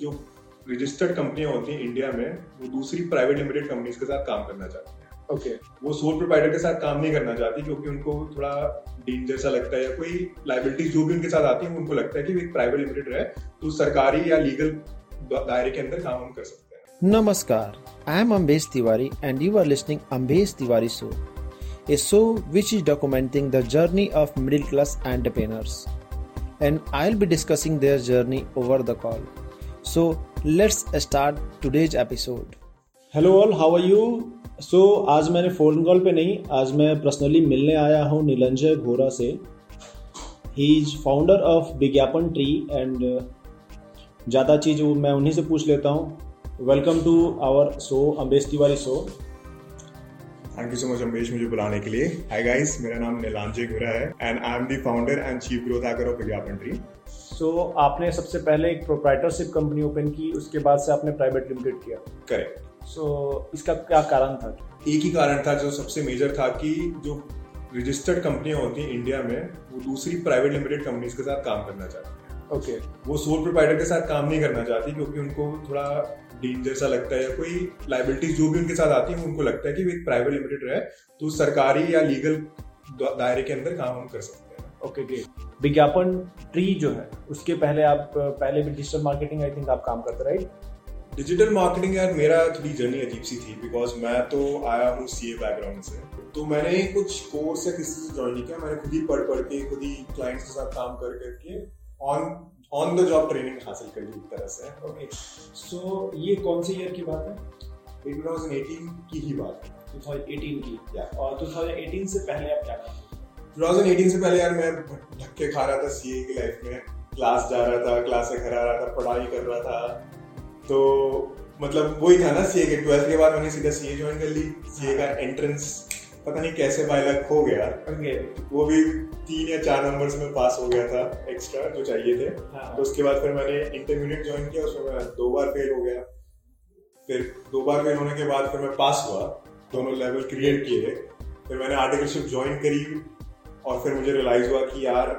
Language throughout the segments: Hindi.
जो रजिस्टर्ड कंपनियाँ होती हैं इंडिया में वो दूसरी प्राइवेट लिमिटेड कंपनीज़ के साथ काम करना चाहती हैं। ओके वो सोल प्रोवाइडर के साथ काम नहीं करना चाहती क्योंकि उनको थोड़ा डीन जैसा लगता है या कोई लाइबिलिटीज जो भी उनके साथ आती है उनको लगता है कि वो एक प्राइवेट लिमिटेड रहे तो सरकारी या लीगल दायरे के अंदर काम कर सकते नमस्कार I am Ambesh Tiwari and you are listening Ambesh Tiwari show a show which is documenting the journey of middle class entrepreneurs and I will be discussing their journey over the So let's start today's episode. Hello all how are you so आज मैंने फ़ोन कॉल पे नहीं आज मैं पर्सनली मिलने आया हूँ नीलंजय घोरा से। He is founder of Vigyapan tree and ज़्यादा चीज़ मैं उन्हीं से पूछ लेता हूँ। Welcome to our show Ambesh Tiwari show thank you so much Ambesh मुझे बुलाने के लिए। हाय गाइस मेरा नाम नीलांजय गुरा है and I am the founder and chief growth hacker of Vigyapan tree so so, आपने सबसे पहले एक प्रोप्राइटरशिप कंपनी ओपन की उसके बाद से आपने प्राइवेट लिमिटेड किया। करेक्ट सो so, इसका क्या कारण था? एक ही कारण था जो सबसे मेजर था कि जो रजिस्टर्ड कंपनियाँ होती हैं इंडिया में वो दूसरी प्राइवेट लिमिटेड कंपनीज़ के साथ काम करना चाहती हैं। Okay okay. वो सोल प्रोप्राइटर के साथ काम नहीं करना चाहती क्योंकि उनको थोड़ा डेंजर सा लगता है या कोई लाइबिलिटीज जो भी उनके साथ आती है उनको लगता है कि वो एक प्राइवेट लिमिटेड है तो सरकारी या लीगल दायरे के अंदर काम हम कर सकते हैं। Okay okay, great Vigyapan tree जो है उसके पहले आप पहले भी डिजिटल मार्केटिंग आई थिंक आप काम करते राइट डिजिटल मार्केटिंग यार मेरा थोड़ी जर्नी अजीब सी थी बिकॉज़ मैं तो आया हूँ सी बैकग्राउंड से। तो मैंने कुछ कोर्स या किसी से ज्वाइन नहीं किया मैंने खुद ही पढ़ पढ़ के खुद ही क्लाइंट्स के साथ काम कर करके on on the job training हासिल कर ली एक तरह से। ओके सो ये कौन सी ईयर की बात है? ये 2018 की ही बात है। 2018 की। या और 2018 से पहले आप क्या करते 2018 से पहले यार मैं धक्के खा रहा था सीए की लाइफ में। क्लास जा रहा था क्लास से घर आ रहा था पढ़ाई कर रहा था। तो मतलब वही था ना सीए के ट्वेल्थ के बाद मैंने सीधा सीए ज्वाइन कर ली। सीए का एंट्रेंस पता नहीं कैसे बाय लक हो गया। ओके वो भी तीन या चार नंबर्स में पास हो गया था एक्स्ट्रा जो चाहिए थे। हाँ। तो उसके बाद फिर मैंने इंटरमीडिएट ज्वाइन किया उसमें मैं दो बार फेल हो गया। फिर दो बार फेल होने के बाद फिर मैं पास हुआ। दोनों लेवल क्रिएट किए। फिर मैंने आर्टिकलशिप ज्वाइन करी। और फिर मुझे रियलाइज़ हुआ कि यार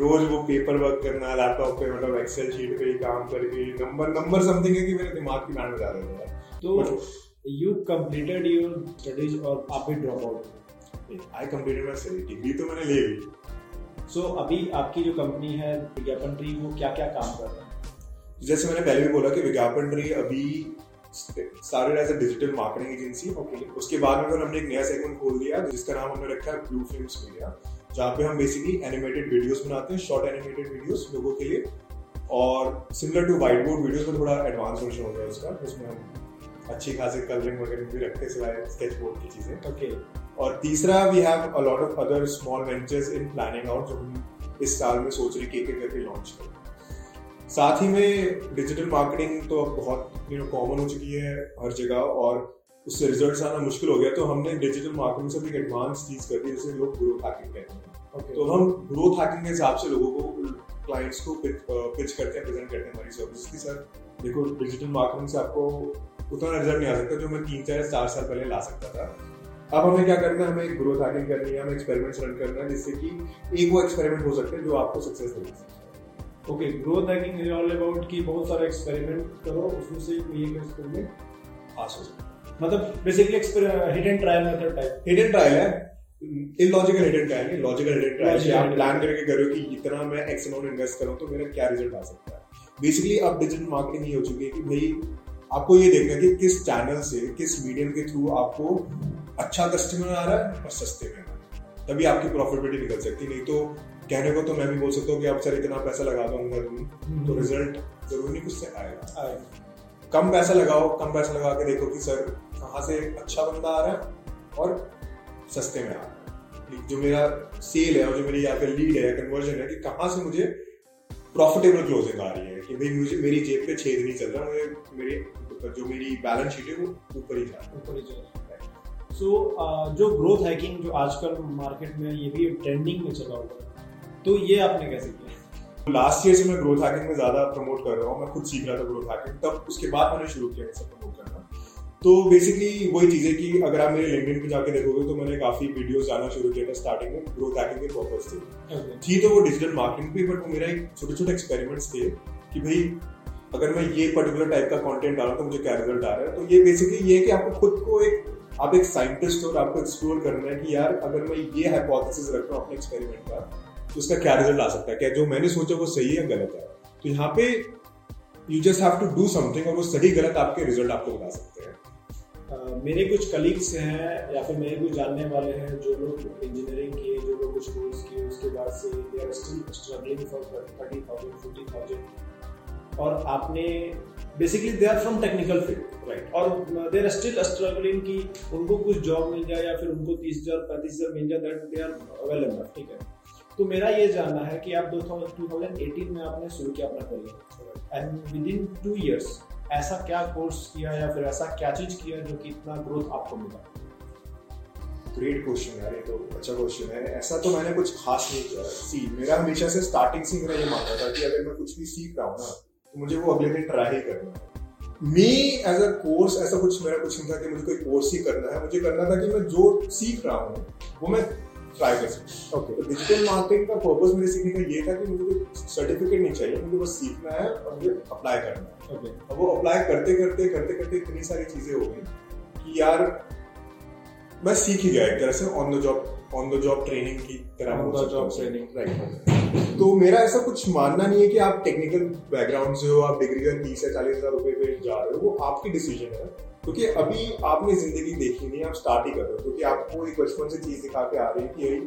रोज वो पेपर वर्क करना लैपटॉप पे मतलब एक्सेल शीट पे ही काम करके नंबर नंबर समथिंग है कि मेरे दिमाग की बैंड बजा रहे थे तो यू कंप्लीटेड योर स्टडीज़ और आप भी drop out I completed my study degree तो मैंने ले ली। सो so, अभी आपकी जो कंपनी है विज्ञापन ट्री वो क्या क्या काम कर रहा है? जैसे मैंने पहले भी बोला कि विज्ञापन ट्री अभी started as a digital marketing agency okay उसके बाद में फिर हमने एक नया सेगमेंट खोल दिया जिसका नाम हमने रखा है ब्लू फिल्म्स मीडिया जहाँ पे हम बेसिकली एनिमेटेड वीडियोस बनाते हैं शॉर्ट एनिमेटेड वीडियोस लोगों के लिए। और similar to white board videos में थोड़ा एडवांस वर्जन हो गया उसका उसमें हम अच्छी खासी कलरिंग वगैरह भी रखते हैं सिवाय स्केच बोर्ड की चीज़ें। ओके और तीसरा we have a lot of other small ventures in planning out जो हम इस साल में सोच रहे कि एक करके लॉन्च करें। साथ ही में डिजिटल मार्केटिंग तो अब बहुत यू नो कॉमन हो चुकी है हर जगह और उससे रिज़ल्ट आना मुश्किल हो गया। तो हमने डिजिटल मार्केटिंग से भी एक एडवांस चीज़ कर दी जिसे लोग ग्रोथ हैकिंग कहते हैं। तो हम ग्रोथ हैकिंग के हिसाब से लोगों को क्लाइंट्स को पिच करते हैं प्रेजेंट करते हैं हमारी सर्विस की। सर देखो डिजिटल मार्केटिंग से आपको उतना रिज़ल्ट नहीं आ सकता जो मैं तीन चार चार साल पहले ला सकता था। अब हमें क्या करना है? हमें ग्रोथ हैकिंग करनी है हमें एक्सपेरिमेंट्स रन करना है जिससे कि एक वो एक्सपेरिमेंट हो सकते हैं जो आपको सक्सेस दे सकता okay growth hacking is all about कि बहुत सारे एक्सपेरिमेंट करो उसमें से एक एक्सपेरिमेंट पास हो। सकता है मतलब basically hit and trial method type hit and trial है। इलॉजिकल हिडन ट्रायल नहीं logical hit and trial Logical आप प्लान करके करो कि इतना मैं एक्स अमाउंट इन्वेस्ट करूँ तो मेरा क्या रिज़ल्ट आ सकता है। बेसिकली अब डिजिटल मार्केटिंग ये हो चुकी है कि भाई आपको ये देखना है कि किस चैनल से किस मीडियम के थ्रू आपको अच्छा कस्टमर आ रहा है और सस्ते में तभी आपकी प्रॉफिटेबिलिटी निकल सकती नहीं तो कहने को तो मैं भी बोल सकता हूँ कि आप सर इतना पैसा लगा दूँगा तुम तो रिज़ल्ट ज़रूर नहीं कुछ से आएगा। आएगा। कम पैसा लगाओ, कम पैसा लगा के देखो कि सर कहाँ से अच्छा बंदा आ रहा है और सस्ते में आ रहा है। जो मेरा सेल है और जो मेरी या फिर लीड है कन्वर्जन है कि कहाँ से मुझे प्रॉफिटेबल क्लोजिंग आ रही है कि भाई मुझे, मेरी जेब पे छेद नहीं चल रहा, मुझे मेरी जो मेरी बैलेंस शीट है वो ऊपर ही जा रहा है। सो जो ग्रोथ हैकिंग जो आजकल मार्केट में ये भी ट्रेंडिंग में चला हुआ है तो ये आपने कैसे किया? लास्ट ईयर से मैं ग्रोथ हैकिंग में ज़्यादा प्रमोट कर रहा हूँ मैं खुद सीख रहा था ग्रोथ हैकिंग तब उसके बाद मैंने शुरू किया इसे प्रमोट करना। तो बेसिकली वही चीज़ है कि अगर आप मेरे लिंक्डइन पे जाके देखोगे तो मैंने काफ़ी वीडियोस आना शुरू किया था स्टार्टिंग में ग्रोथ हैकिंग के पर्पज से। थी तो वो डिजिटल मार्केटिंग पे बट वो मेरा एक छोटे छोटे एक्सपेरिमेंट्स थे कि भाई अगर मैं ये पर्टिकुलर टाइप का कंटेंट डालूं तो मुझे क्या रिज़ल्ट आ रहा है? तो ये बेसिकली ये है कि आपको खुद को एक आप एक साइंटिस्ट हो और आपको एक्सप्लोर करना है कि यार अगर मैं ये हाइपोथेसिस रख रहा हूँ अपने एक्सपेरिमेंट का उसका क्या रिज़ल्ट आ सकता है? क्या जो मैंने सोचा वो सही है गलत है? तो यहाँ पे you just have to do something और वो सही गलत आपके रिज़ल्ट आपको बता सकते हैं। Uh, मेरे कुछ कलीग्स हैं या फिर मेरे कुछ जानने वाले हैं जो लोग इंजीनियरिंग किए जो लोग कुछ कोर्स किए उसके बाद से they are still struggling for thirty thousand forty thousand और आपने basically they are from technical field right और दे आर स्टिल स्ट्रगलिंग कि उनको कुछ जॉब मिल जाए या फिर उनको तीस हज़ार पैंतीस हज़ार मिल जाए that they are well enough ठीक है? तो मेरा ये जानना है कि आप 2018 में आपने शुरू किया अपना career. And within two years ऐसा क्या कोर्स किया या फिर ऐसा क्या चीज़ किया जो कि इतना ग्रोथ आपको मिला? ग्रेट क्वेश्चन है ये तो अच्छा क्वेश्चन है। ऐसा तो मैंने कुछ खास नहीं किया। सी मेरा हमेशा से स्टार्टिंग से मेरा ये मानना था कि अगर मैं कुछ भी सीख रहा हूँ ना तो मुझे वो अगले दिन ट्राई ही करना है। मी एज अ कोर्स ऐसा कुछ मेरा कुछ नहीं था कि मुझे कोई कोर्स ही करना है। मुझे करना था कि मैं जो सीख रहा हूँ, वो मैं ट्राई कर सकूँ ओके तो डिजिटल मार्केटिंग का पर्पस मेरे सीखने का ये था कि मुझे सर्टिफिकेट नहीं चाहिए मुझे बस सीखना है और मुझे अप्लाई करना है। ओके अब वो अप्लाई करते करते करते करते इतनी सारी चीज़ें हो गई कि यार मैं सीख ही गया एक तरह से on the job on the job training की तरह On the job training. Right तो मेरा ऐसा कुछ मानना नहीं है कि आप टेक्निकल बैकग्राउंड से हो आप डिग्री का तीस या चालीस हज़ार रुपए पे जा रहे हो वो आपकी डिसीज़न है। क्योंकि अभी आपने ज़िंदगी देखी नहीं, आप स्टार्ट ही कर रहे हो, क्योंकि आपको एक बचपन से चीज़ दिखा के आ रही है कि यही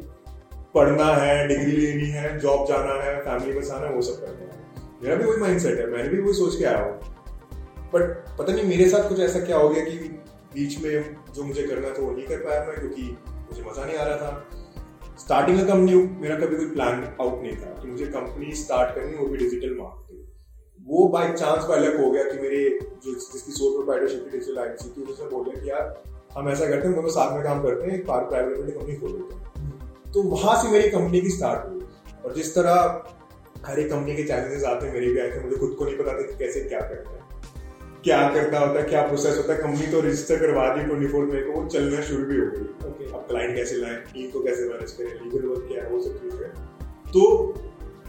पढ़ना है डिग्री लेनी है जॉब जाना है फैमिली बसाना है, वो सब करना है। मेरा भी वही माइंडसेट है, मैंने भी वही सोच के आया हूँ। बट पता नहीं, मेरे साथ कुछ ऐसा क्या हो गया कि बीच में जो मुझे करना था वो नहीं कर पाया मैं, क्योंकि मुझे मज़ा नहीं आ रहा था। स्टार्टिंग का कंपनी मेरा कभी कोई प्लान आउट नहीं था कि मुझे कंपनी स्टार्ट करनी वो भी डिजिटल मार्केटिंग वो बाय चांस बाय लक हो गया कि मेरे जो जिसकी सोल प्रोप्राइटरशिप की डिजिटल लाइन थी उसने बोले कि यार हम ऐसा करते हैं दोनों साथ में काम करते हैं एक प्राइवेट लिमिटेड कंपनी खोल देते हैं। तो वहाँ से मेरी कंपनी की स्टार्ट हुई। और जिस तरह हर एक कंपनी के चैलेंजेस आते हैं मेरे भी आए थे मुझे खुद को नहीं पता था कि कैसे क्या करना है। क्या करना होता है क्या प्रोसेस होता है कंपनी तो रजिस्टर करवा दी ट्वेंटी फोर मई को वो चलना शुरू भी हो गई। ओके अब क्लाइंट कैसे लाएँ टीम को कैसे मैनेज करें लीगल वर्क क्या है वो सब चीज़ें। तो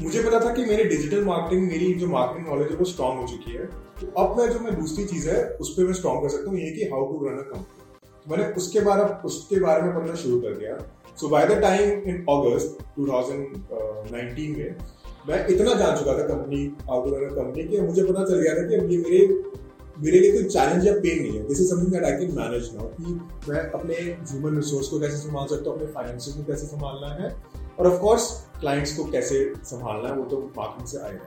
मुझे पता था कि मेरी डिजिटल मार्केटिंग मेरी जो मार्केटिंग नॉलेज है वो स्ट्रांग हो चुकी है। तो अब मैं जो मैं दूसरी चीज़ है, उस पर मैं स्ट्रांग कर सकता हूँ, ये कि how to run a company मैंने उसके बारे उसके बारे में पढ़ना शुरू कर दिया। So by the time in August 2019 में, मैं इतना जान चुका था कंपनी कंपनी कि मुझे पता चल गया था कि ये मेरे मेरे लिए कोई चैलेंज या पेन नहीं है। This is something that I can manage now कि मैं अपने ह्यूमन रिसोर्स को कैसे संभाल सकता हूँ, अपने फाइनेंशियल को कैसे संभालना है। और ऑफ़ कोर्स क्लाइंट्स को कैसे संभालना है, वो तो मार्केटिंग से आएगा।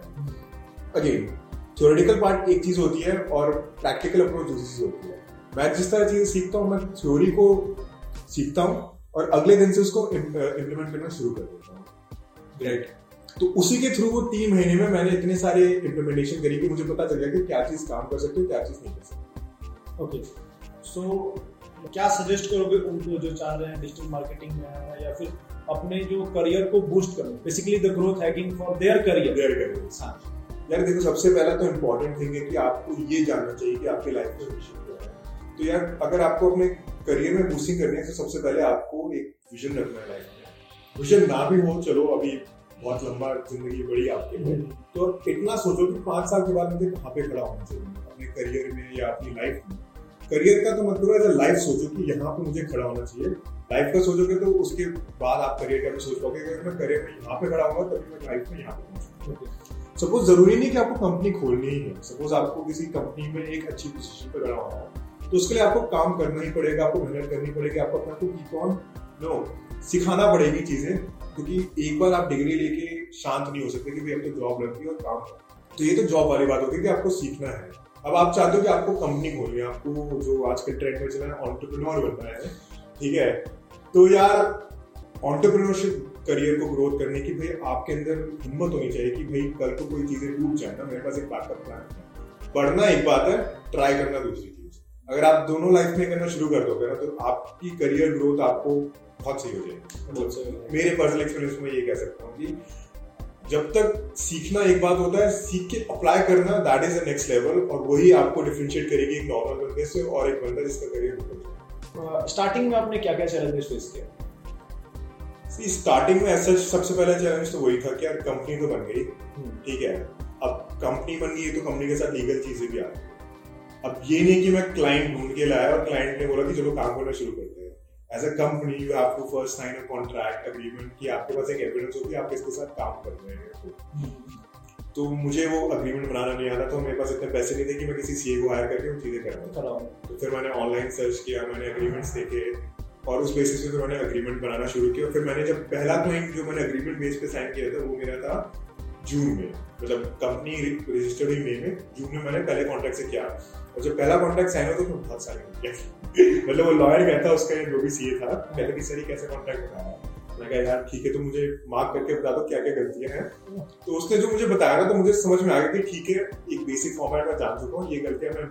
अगेन थ्योरेटिकल पार्ट एक चीज़ होती है और प्रैक्टिकल अप्रोच दूसरी चीज़ होती है। मैं जिस तरह चीज़ें सीखता हूँ, मैं थ्योरी को सीखता हूँ और अगले दिन से उसको इम्प्लीमेंट करना शुरू कर देता हूँ। ग्रेट तो उसी के थ्रू वो तीन महीने में मैंने इतने सारे इम्प्लीमेंटेशन करी कि मुझे पता चल गया कि क्या चीज़ काम कर सकती है, क्या चीज़ नहीं कर सकती। ओके सो क्या सजेस्ट करोगे उनको जो चाह रहे हैं डिजिटल मार्केटिंग में या फिर अपने जो करियर को बूस्ट करना basically the growth hacking for their career Their careers. हाँ। यार देखो सबसे पहला तो इम्पोर्टेंट थिंग है कि आपको ये जानना चाहिए कि आपकी लाइफ का विजन क्या है। तो यार अगर आपको अपने करियर में बूस्टिंग करनी है तो सबसे पहले आपको एक विजन रखना है लाइफ में। विजन ना भी हो चलो अभी बहुत लंबा ज़िंदगी बड़ी आपके लिए। तो इतना सोचो कि पाँच साल के बाद मुझे कहाँ पे खड़ा होना चाहिए? अपने करियर में या अपनी लाइफ में। करियर का तो मतलब एज अ लाइफ सोचो कि यहाँ पे मुझे खड़ा होना चाहिए। लाइफ का सोचोगे तो उसके बाद आप करियर का भी सोच पाओगे। अगर मैं करियर में यहाँ पे खड़ा होगा तभी मैं लाइफ में यहाँ पे सपोज़ ज़रूरी नहीं कि आपको कंपनी खोलनी ही है। सपोज़ आपको किसी कंपनी में एक अच्छी पोजिशन पे खड़ा होना है तो उसके लिए आपको काम करना ही पड़ेगा, आपको मेहनत करनी पड़ेगी, आपको अपने को कीप ऑन नो सिखाना पड़ेगी चीज़ें, क्योंकि एक बार आप डिग्री लेके शांत नहीं हो सकते कि भाई अब तो जॉब लग गई और काम तो ये तो जॉब वाली बात होती है कि आपको सीखना है। अब आप चाहते हो कि आपको कंपनी खोलनी है आपको जो आज के ट्रेंड में चला है ऑन्टरप्रिनोर बनना है ठीक है? तो यार ऑन्टरप्रिनोरशिप करियर को ग्रोथ करने की भाई आपके अंदर हिम्मत होनी चाहिए कि भाई कल को कोई चीज़ें टूट जाए ना मेरे पास एक बैकअप प्लान है। पढ़ना एक बात है ट्राई करना दूसरी चीज़। अगर आप दोनों लाइफ में करना शुरू कर दोगे ना तो आपकी करियर ग्रोथ आपको बहुत सही हो जाएगी। बहुत सही हो जाएगी। मेरे पर्सनल एक्सपीरियंस में ये कह सकता हूँ कि जब तक सीखना एक बात होता है सीख के अप्लाई करना that is the next level और वही आपको डिफरेंशिएट करेगी एक नॉर्मल बंदे से और एक बंदा जिसका करियर स्टार्टिंग में आपने क्या क्या चैलेंजेस फेस किया सी स्टार्टिंग में ऐसा सबसे पहला चैलेंज तो वही था कि यार कंपनी तो बन गई। ठीक है। अब कंपनी बन गई तो कंपनी के साथ लीगल चीज़ें भी आ रही अब ये नहीं कि मैं क्लाइंट ढूंढ के लाया और क्लाइंट ने बोला कि चलो काम करना शुरू करते हैं as a company you have to first sign a contract agreement कि आपके पास एक एविडेंस होगी आप किसके साथ काम कर रहे हैं तो तो मुझे वो अग्रीमेंट बनाना नहीं आता तो मेरे पास इतने पैसे नहीं थे कि मैं किसी सीए को हायर करके वो चीज़ें करवाऊँ तो फिर मैंने ऑनलाइन सर्च किया मैंने अग्रीमेंट्स देखे और उस बेसिस पे फिर मैंने अग्रीमेंट बनाना शुरू किया। फिर मैंने जब पहला क्लाइंट जो मैंने अग्रीमेंट बेस पे साइन किया था वो मेरा था जून में मतलब कंपनी रजिस्टर्ड हुई मई में, जून में मैंने पहले कॉन्ट्रैक्ट से किया। और जब पहला कॉन्ट्रैक्ट साइन हुआ तो मैं बहुत किया मतलब वो लॉयर कहता उसका जो भी सीए था, पहले किस सर कैसे कॉन्ट्रैक्ट बनाया मैं कहा यार ठीक है तो मुझे मार्क करके बता दो क्या क्या गलतियाँ हैं। तो उसने जो मुझे बताया ना तो मुझे समझ में आ गया कि ठीक है एक बेसिक फॉर्मेट में जान चुका हूँ ये गलतियाँ मैं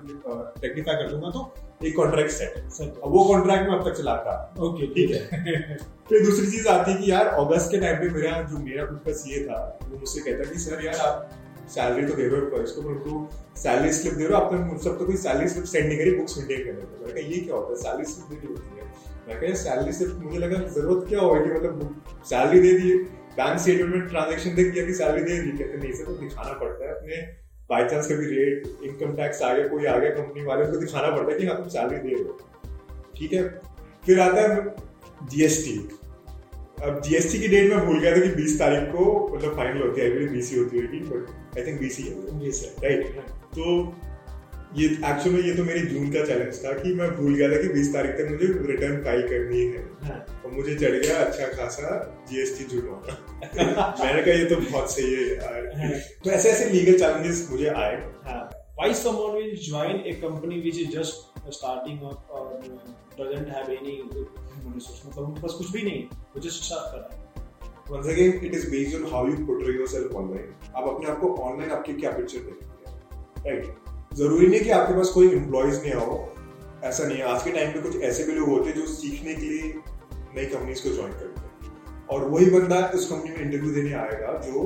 रेक्टिफाई कर लूँगा तो एक कॉन्ट्रैक्ट सेट अब वो कॉन्ट्रैक्ट में अब तक चलाता ओके ठीक है। फिर दूसरी चीज़ आती है कि यार अगस्त के टाइम पे मेरा जो मेरा खुद का सीए था वो मुझसे कहता कि सर यार आप सैलरी तो दे रहे हो इसको परंतु सैलरी स्लिप दे रहे हो आपने मुझसे तो कोई सैलरी स्लिप सेंड नहीं करी बुक्स मेंटेन करने को मैंने कहा ये क्या होता है? सैलरी स्लिप देनी होती है? मैं कहा सैलरी स्लिप मुझे लगा ज़रूरत क्या होगी? मतलब सैलरी दे दी बैंक स्टेटमेंट में ट्रांजेक्शन देख दिया कि सैलरी दे दी। कहते नहीं सर तो दिखाना पड़ता है। अपने बाई चांस कभी रेट इनकम टैक्स आ गया कोई आ गया कंपनी वाले को दिखाना पड़ता है कि हाँ तुम सैलरी दे रहे हो। ठीक है? फिर आता है जीएसटी अब जीएसटी की डेट में भूल गया था कि 20 तारीख को मतलब फाइनल होती है आई बीसी होती होगी बट आई थिंक बीसी है। राइट तो ये एक्चुअली ये तो मेरी जून का चैलेंज था कि मैं भूल गया था कि 20 तारीख तक मुझे रिटर्न फ़ाइल करनी है। हाँ। और मुझे चढ़ गया अच्छा खासा जीएसटी जुर्माना। मैंने कहा ये तो बहुत सही है यार। हाँ। तो ऐसे ऐसे लीगल चैलेंजेस मुझे आए। why someone will join a company which is just starting up or doesn't have any human resource मतलब उनके पास कुछ भी नहीं वो just start कर रहा है। Once again, it is based on how you portray yourself online. आप अपने आप को ऑनलाइन आपकी क्या पिक्चर देखते हैं? राइट ज़रूरी नहीं कि आपके पास कोई एम्प्लॉयज़ नहीं आओ ऐसा नहीं है। आज के टाइम पे कुछ ऐसे भी लोग होते हैं जो सीखने के लिए नई कंपनीज़ को ज्वाइन करते हैं। और वही बंदा उस कंपनी में इंटरव्यू देने आएगा जो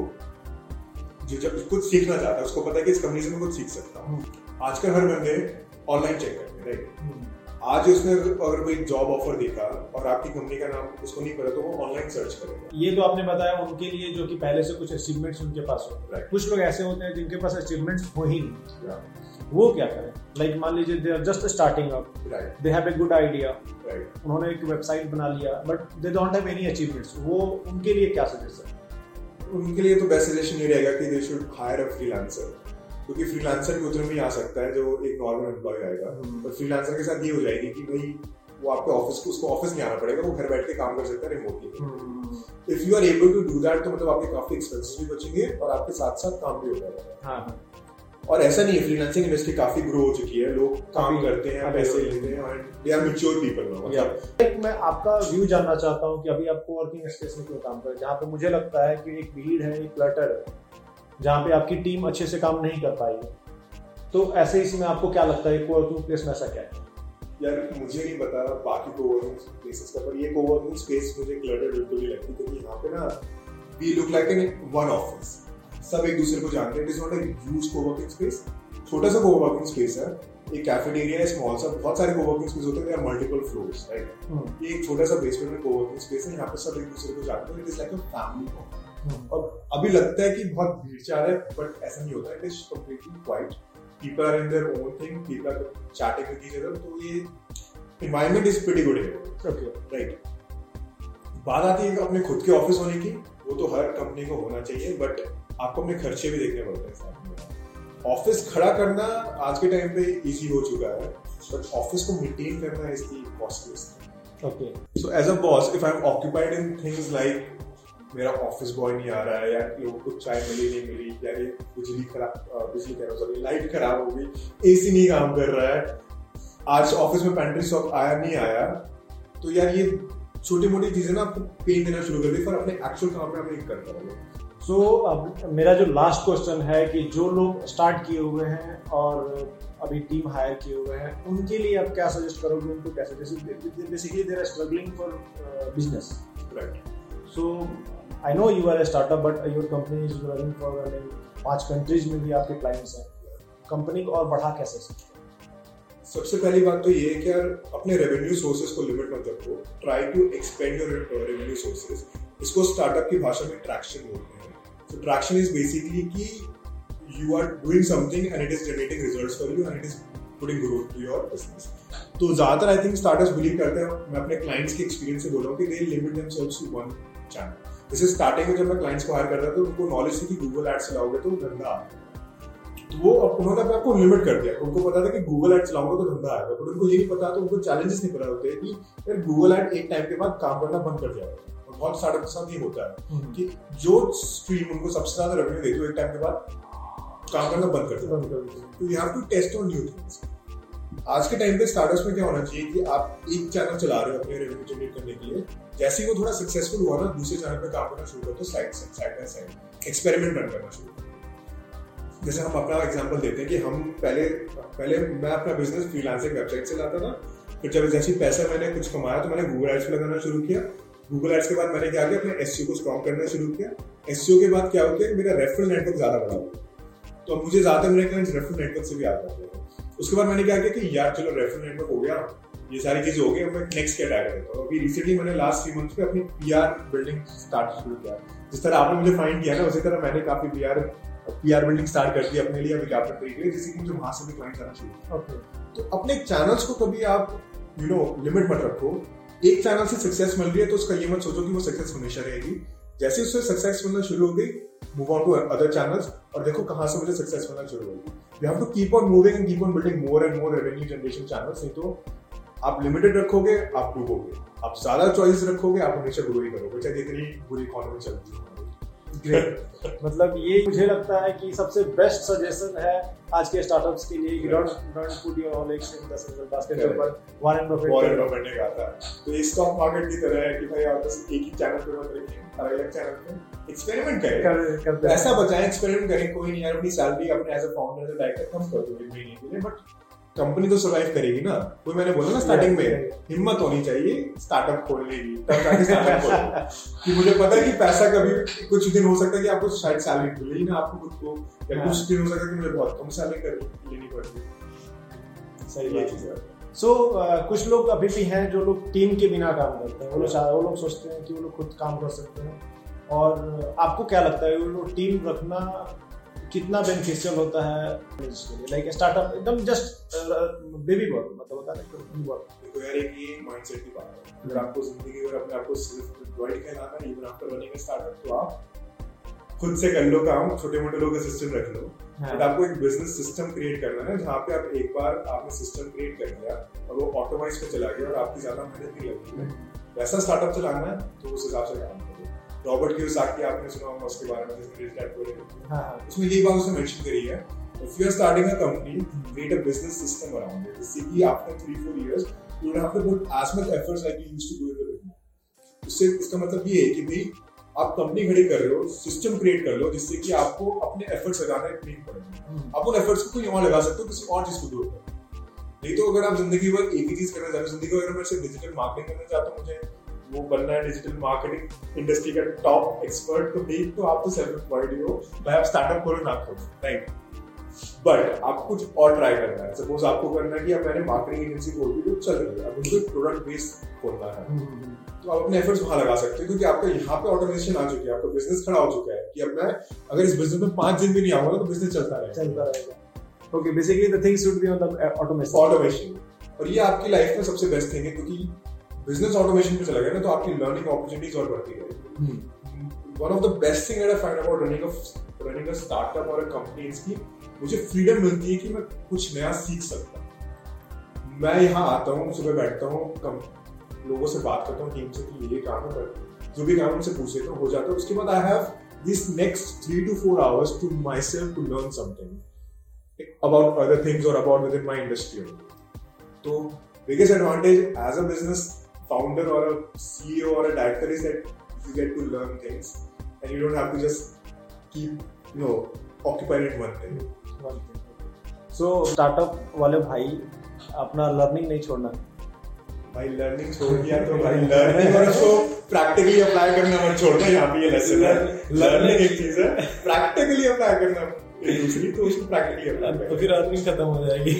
जो जब कुछ सीखना चाहता है उसको पता है कि इस कंपनी से मैं कुछ सीख सकता हूँ। आजकल हर बंदे ऑनलाइन चेक करते हैं राइट आज उसने अगर कोई जॉब ऑफ़र देखा और आपकी कंपनी का नाम उसको नहीं पता तो वो ऑनलाइन सर्च करेगा। ये तो आपने बताया उनके लिए जो कि पहले से कुछ अचीवमेंट्स उनके पास हो। Right. कुछ लोग ऐसे होते हैं जिनके पास अचीवमेंट्स हो ही नहीं। Yeah. वो क्या करें? लाइक मान लीजिए they are just starting up they have a good idea उन्होंने एक वेबसाइट बना लिया but they don't have any achievements वो उनके लिए क्या सजेशन उनके लिए तो बेस्ट सजेशन ये रहेगा कि they should hire a freelancer क्योंकि फ्रीलांसर भी उतने में आ सकता है जो एक नॉर्मल एम्प्लॉय आएगा। hmm. तो फ्रीलांसर के साथ ये हो जाएगी कि भाई वो आपके ऑफ़िस को उसको ऑफ़िस नहीं आना पड़ेगा वो घर बैठ के काम कर सकता है remotely if you are able to do that तो मतलब आपके काफ़ी एक्सपेंसेस भी बचेंगे और आपके साथ साथ काम भी हो जाएगा। हाँ। और ऐसा नहीं है फ्रीलांसिंग इंडस्ट्री काफ़ी ग्रो हो चुकी है। लोग काम करते हैं पैसे लेते हैं and they are mature people now मतलब। मैं आपका व्यू जानना चाहता हूँ कि अभी आप कोवर्किंग स्पेस में क्यों काम कर रहे हैं? जहाँ पे मुझे लगता है कि एक भीड़ है एक क्लटर है। जहाँ पे आपकी टीम अच्छे से काम नहीं कर पाई तो ऐसे इसमें आपको क्या लगता है कोवर्किंग प्लेस में ऐसा क्या है? यार मुझे नहीं पता बाकी कोवर्किंग प्लेसेस का पर ये कोवर्किंग स्पेस मुझे बिल्कुल नहीं लगती क्योंकि यहाँ पे ना we look like an one office सब एक दूसरे को जानते हैं। It is not a huge coworking space छोटा सा कोवर्किंग स्पेस है। एक कैफेटेरिया है स्मॉल सा बहुत सारे कोवर्किंग स्पेस होते हैं। मल्टीपल फ्लोर्स राइट ये एक छोटा सा बेसमेंट में कोवर्किंग स्पेस है। यहाँ पे सब एक दूसरे को जानते हैं। It is like a family और अभी लगता है कि बहुत भीड़ चाल है बट ऐसा नहीं होता। It is completely quite people are in their own thing. People are chatting with each other. तो ये is pretty good here. Okay. Right. बात आती है अपने खुद के ऑफ़िस होने की वो तो हर कंपनी को होना चाहिए बट आपको अपने खर्चे भी देखने पड़ते हैं। ऑफ़िस खड़ा करना आज के टाइम पे इजी हो चुका है बट ऑफ़िस को मेंटेन करना is the costliest okay so as a boss if I am occupied in things like मेरा ऑफ़िस बॉय नहीं आ रहा है या लोगों को चाय मिली नहीं मिली या ये बिजली खराब बिजली कह रहा सॉरी लाइट खराब हो गई एसी नहीं काम कर रहा है। आज ऑफ़िस में पेंट्री शॉप आया नहीं आया तो यार ये छोटी मोटी चीज़ें ना आपको पेन देना शुरू कर दी पर अपने एक्चुअल काम में आप नहीं कर पाओगे सो so, अब मेरा जो लास्ट क्वेश्चन है कि जो लोग स्टार्ट किए हुए हैं और अभी टीम हायर किए हुए हैं उनके लिए आप क्या सजेस्ट करोगे? उनको कैसे जैसे basically there are struggling for business right so I know you are a startup but your company is running for पाँच कंट्रीज़ में भी आपके क्लाइंट्स हैं। कंपनी को और बढ़ा कैसे सकते सबसे पहली बात तो ये है कि यार, अपने रेवेन्यू सोर्सेज को लिमिट मत रखो। Try to expand your revenue sources इसको स्टार्टअप की भाषा में ट्रैक्शन बोलते हैं। तो ट्रैक्शन इज़ बेसिकली कि you are doing something and it is generating results for you and it is putting growth to your business. तो ज़्यादातर आई थिंक स्टार्टअप्स बिलीव करते हैं। मैं अपने क्लाइंट्स के एक्सपीरियंस से बोल रहा हूँ कि they limit themselves to one channel जैसे स्टार्टिंग में जब मैं क्लाइंट्स को हायर करता था तो उनको नॉलेज थी कि गूगल एड्स चलाओगे तो धंधा तो वो अब उन्होंने अपने आपको लिमिट कर दिया। उनको पता था कि गूगल एड चलाऊँगा तो धंधा आएगा बट उनको ये नहीं पता तो उनको चैलेंजेस नहीं पता होते कि यार गूगल एड एक टाइम के बाद काम करना बंद कर जाएगा और बहुत स्टार्टअप के साथ ये होता है कि जो स्ट्रीम उनको सबसे ज़्यादा रेवेन्यू देती है एक टाइम के बाद काम करना बंद कर देते तो you have to test on new things आज के टाइम पे स्टार्टअप्स में क्या होना चाहिए कि आप एक चैनल चला रहे हो अपने रेवेन्यू जनरेट करने के लिए। जैसे ही वो थोड़ा सक्सेसफुल हुआ ना, दूसरे चैनल पे काम करना शुरू कर दो side side by side experiment run करना शुरू करो। जैसे हम अपना एग्ज़ाम्पल देते हैं कि हम पहले पहले मैं अपना बिज़नेस फ्रीलांसिंग वेबसाइट से लाता था, फिर जब जैसे पैसा मैंने कुछ कमाया तो मैंने गूगल एड्स पे लगाना शुरू किया। गूगल एड्स के बाद मैंने क्या किया, अपने एस को स्ट्रॉन्ग करना शुरू किया। एस के बाद क्या होता है मेरा रेफरल नेटवर्क ज़्यादा बड़ा हुआ तो मुझे ज़्यादा मेरे क्लाइंट्स रेफरल नेटवर्क से भी आता हैं। उसके बाद मैंने क्या किया कि यार चलो रेफरल नेटवर्क हो गया ये सारी चीज़ें हो गई अब मैं नेक्स्ट क्या ट्राई करता हूँ। अभी रिसेंटली मैंने लास्ट थ्री मंथ्स पे अपनी पीआर बिल्डिंग स्टार्ट शुरू किया। जिस तरह आपने मुझे फाइंड किया ना उसी तरह मैंने काफ़ी पीआर पीआर बिल्डिंग स्टार्ट कर दी अपने लिए विज्ञापन के लिए जिससे कि मुझे वहाँ से भी क्लाइंट्स आना शुरू तो अपने चैनल्स को कभी आप यू नो लिमिट मत रखो। एक चैनल से सक्सेस मिल रही है तो उसका ये मत सोचो कि वो सक्सेस हमेशा रहेगी। जैसे उससे सक्सेस मिलना शुरू हो गई move on to other channels और देखो कहाँ से मुझे सक्सेस मिलना शुरू होगी you have to keep on moving and keep on building more and more revenue generation channels नहीं तो आप लिमिटेड रखोगे आप डूबोगे। आप ज़्यादा चॉइस रखोगे आप हमेशा ग्रो ही करोगे चाहे जितनी बुरी इकोनॉमी चलती है। ग्रेट मतलब ये मुझे लगता है कि सबसे बेस्ट सजेशन है आज के स्टार्टअप्स के लिए कि don't don't put your all eggs in the single basket पर वॉरेन बफेट वॉरेन बफेट ने कहा था। तो ये स्टॉक मार्केट की तरह है कि भाई आप बस एक ही चैनल पे मत रखिए। एक्सपेरिमेंट करें। कर, बचाएँ एक्सपेरिमेंट करें कोई नहीं यार अपनी सैलरी अपने एज अ फाउंडर डायरेक्टर कम कर दो एक महीने के लिए बट कंपनी तो सर्वाइव करेगी ना। कोई मैंने बोला ना स्टार्टिंग में हिम्मत होनी चाहिए स्टार्टअप खोलने की तब जाके स्टार्टअप कि। मुझे पता है कि पैसा कभी कुछ दिन हो सकता है कि आपको शायद सैलरी मिले ही ना आपको खुद को या कुछ दिन हो सकता है कि मुझे बहुत कम सैलरी कर लेनी पड़ती सही बात है। सो so, uh, कुछ लोग अभी भी हैं जो लोग टीम के बिना काम करते हैं। वो लोग वो लोग सोचते हैं कि वो लोग खुद काम कर सकते हैं। और आपको क्या लगता है वो लोग टीम रखना कितना बेनिफिशियल होता है लाइक स्टार्टअप एकदम जस्ट बेबी वर्क मतलब होता है देखो यार एक ये माइंडसेट की बात है। अगर आपको ज़िंदगी में अपने आप सिर्फ़ एम्प्लॉयड कहलाना है इवन आफ्टर रनिंग स्टार्टअप तो आप खुद से कर लो काम छोटे मोटे लोग असिस्टेंट रख लो। हाँ. बट आपको एक बिज़नेस सिस्टम क्रिएट करना है जहाँ पे आप एक बार आपने सिस्टम क्रिएट कर लिया और वो ऑटोमाइज पे चला गया और आपकी ज़्यादा मेहनत नहीं लगी है। वैसा स्टार्टअप चलाना है तो उस हिसाब से काम करो। रॉबर्ट कियोसाकी आपने सुना होगा उसके बारे में जिसने रिच डैड पोर हाँ उसमें ये बात उसने मेंशन करी है। If you are starting a company create a business system around it जिससे कि after 3 4 years you don't have to put as much efforts like you used to do in the beginning उससे इसका मतलब ये है कि भाई आप कंपनी खड़ी कर रहे हो सिस्टम क्रिएट कर लो जिससे कि आपको अपने एफर्ट्स लगाने नहीं पड़ेंगे। आप उन एफर्ट्स को कोई और लगा सकते हो किसी और चीज़ को दूर कर। नहीं तो अगर आप ज़िंदगी भर एक ही चीज़ करना चाहते हो ज़िंदगी भर मैं सिर्फ़ डिजिटल मार्केटिंग करना चाहता हूँ मुझे वो बनना है डिजिटल मार्केटिंग इंडस्ट्री का टॉप एक्सपर्ट तो नहीं तो आप तो सेल्फ एम्प्लॉयड हो। भाई आप स्टार्टअप खोलो ना खोलो राइट बट आप कुछ और ट्राई करना है। सपोज़ आपको करना है कि अब मैंने मार्केटिंग एजेंसी खोल दी जो चल रही है अब उनको प्रोडक्ट बेस खोलना है। हम्म, हम्म, हम्म। तो आप अपने एफर्ट्स वहाँ लगा सकते हैं क्योंकि आपका यहाँ पे ऑटोमेशन आ चुकी है आपका बिज़नेस खड़ा हो चुका है कि अब मैं अगर इस बिज़नेस में पाँच दिन भी नहीं आऊँगा तो बिज़नेस चलता रहेगा। चलता रहेगा। Okay basically the things should be the automation automation और ये आपकी लाइफ में सबसे बेस्ट थिंग है क्योंकि बिज़नेस ऑटोमेशन पे चला गया ना तो आपकी लर्निंग अपॉर्चुनिटीज़ और बढ़ती गई one of the best thing I find about running a running startup और कंपनी इसकी मुझे फ्रीडम मिलती है कि मैं कुछ नया सीख सकता हूँ। मैं यहाँ आता हूँ, सुबह बैठता हूँ, कम लोगों से बात करता हूँ टीम से कि ये काम है जो भी काम उनसे पूछे लेता हो जाता है। उसके बाद I have this next three to four hours to my self to learn something about other things और about with in my industry तो biggest advantage as a business founder और अ सी और director is that you get to learn things and you don't have keep you know occupied in one thing. One thing. So startup वाले भाई अपना लर्निंग नहीं छोड़ना भाई लर्निंग छोड़ दिया तो भाई लर्निंग और उसको प्रैक्टिकली अप्लाई करना मत छोड़ना यहाँ पे ये लेसन है लर्निंग एक चीज़ है प्रैक्टिकली अप्लाई करना दूसरी तो उसको प्रैक्टिकली अप्लाई तो फिर अर्निंग खत्म हो जाएगी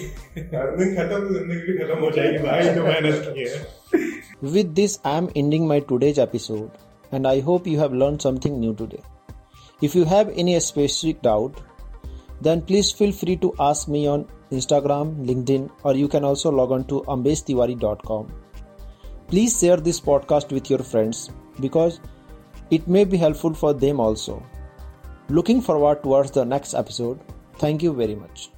अर्निंग खत्म तो ज़िंदगी भी खत्म हो जाएगी भाई जो मेहनत की है With this, I am ending my today's episode, and I hope you have learned something new today. If you have any specific doubt, then please feel free to ask me on Instagram, LinkedIn, or you can also log on to ambeshtiwari.com. Please share this podcast with your friends because it may be helpful for them also. Looking forward towards the next episode. Thank you very much.